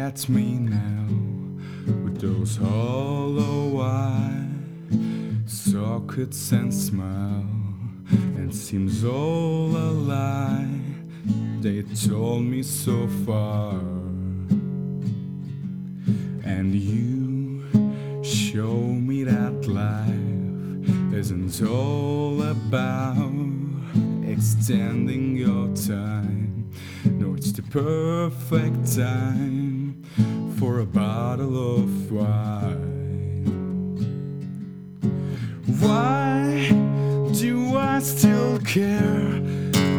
at me now with those hollow eyes, sockets and smile, and seems all a lie. They told me so far, and you show me that life isn't all about extending your time. No, it's the perfect time for a bottle of wine. Why do I still care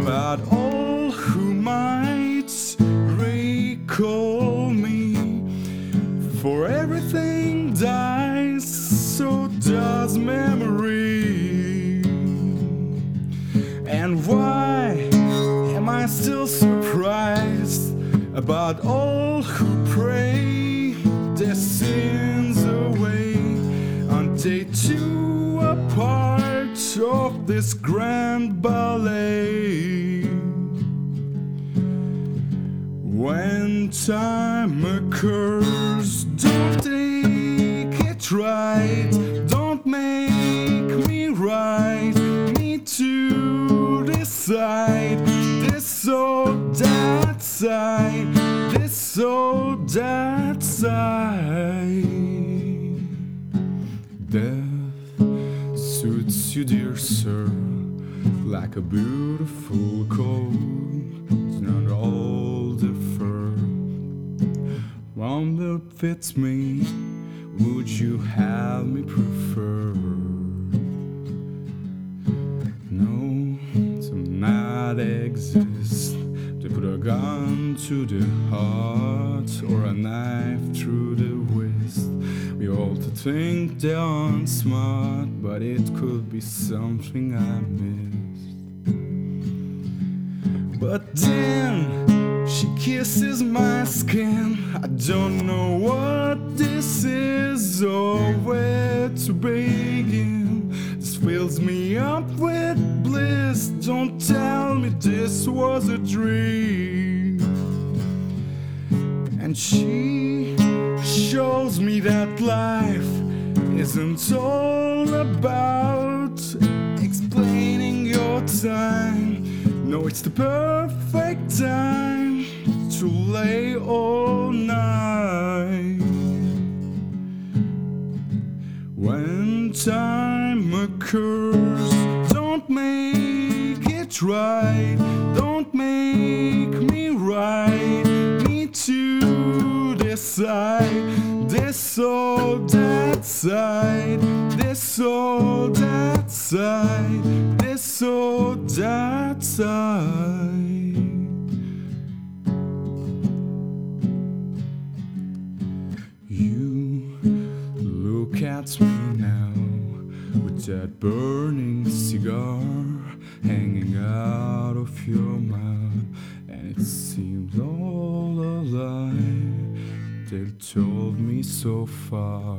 about all who might recall me? For everything dies, so does memory. And why am I still surprised about all who pray their sins away? Aren't they too a part of this grand ballet? When time occurs, don't take it right. Don't make me right. Me to decide this or that side. That side. Death suits you, dear sir, like a beautiful coat. It's not all the fur. One that fits me, would you have me prefer? No, some not exist. Put a gun to the heart or a knife through the wrist. We all think they aren't smart, but it could be something I missed. But then she kisses my skin. I don't know what this is or where to begin. This fills me up with bliss. Don't this was a dream. And she shows me that life isn't all about explaining your time. No, it's the perfect time to lay all night. When time occurs, it right. Don't make me right. Me to decide this or that side. This or that side. This or that side. You look at me that burning cigar hanging out of your mouth, and it seems all a lie. They told me so far.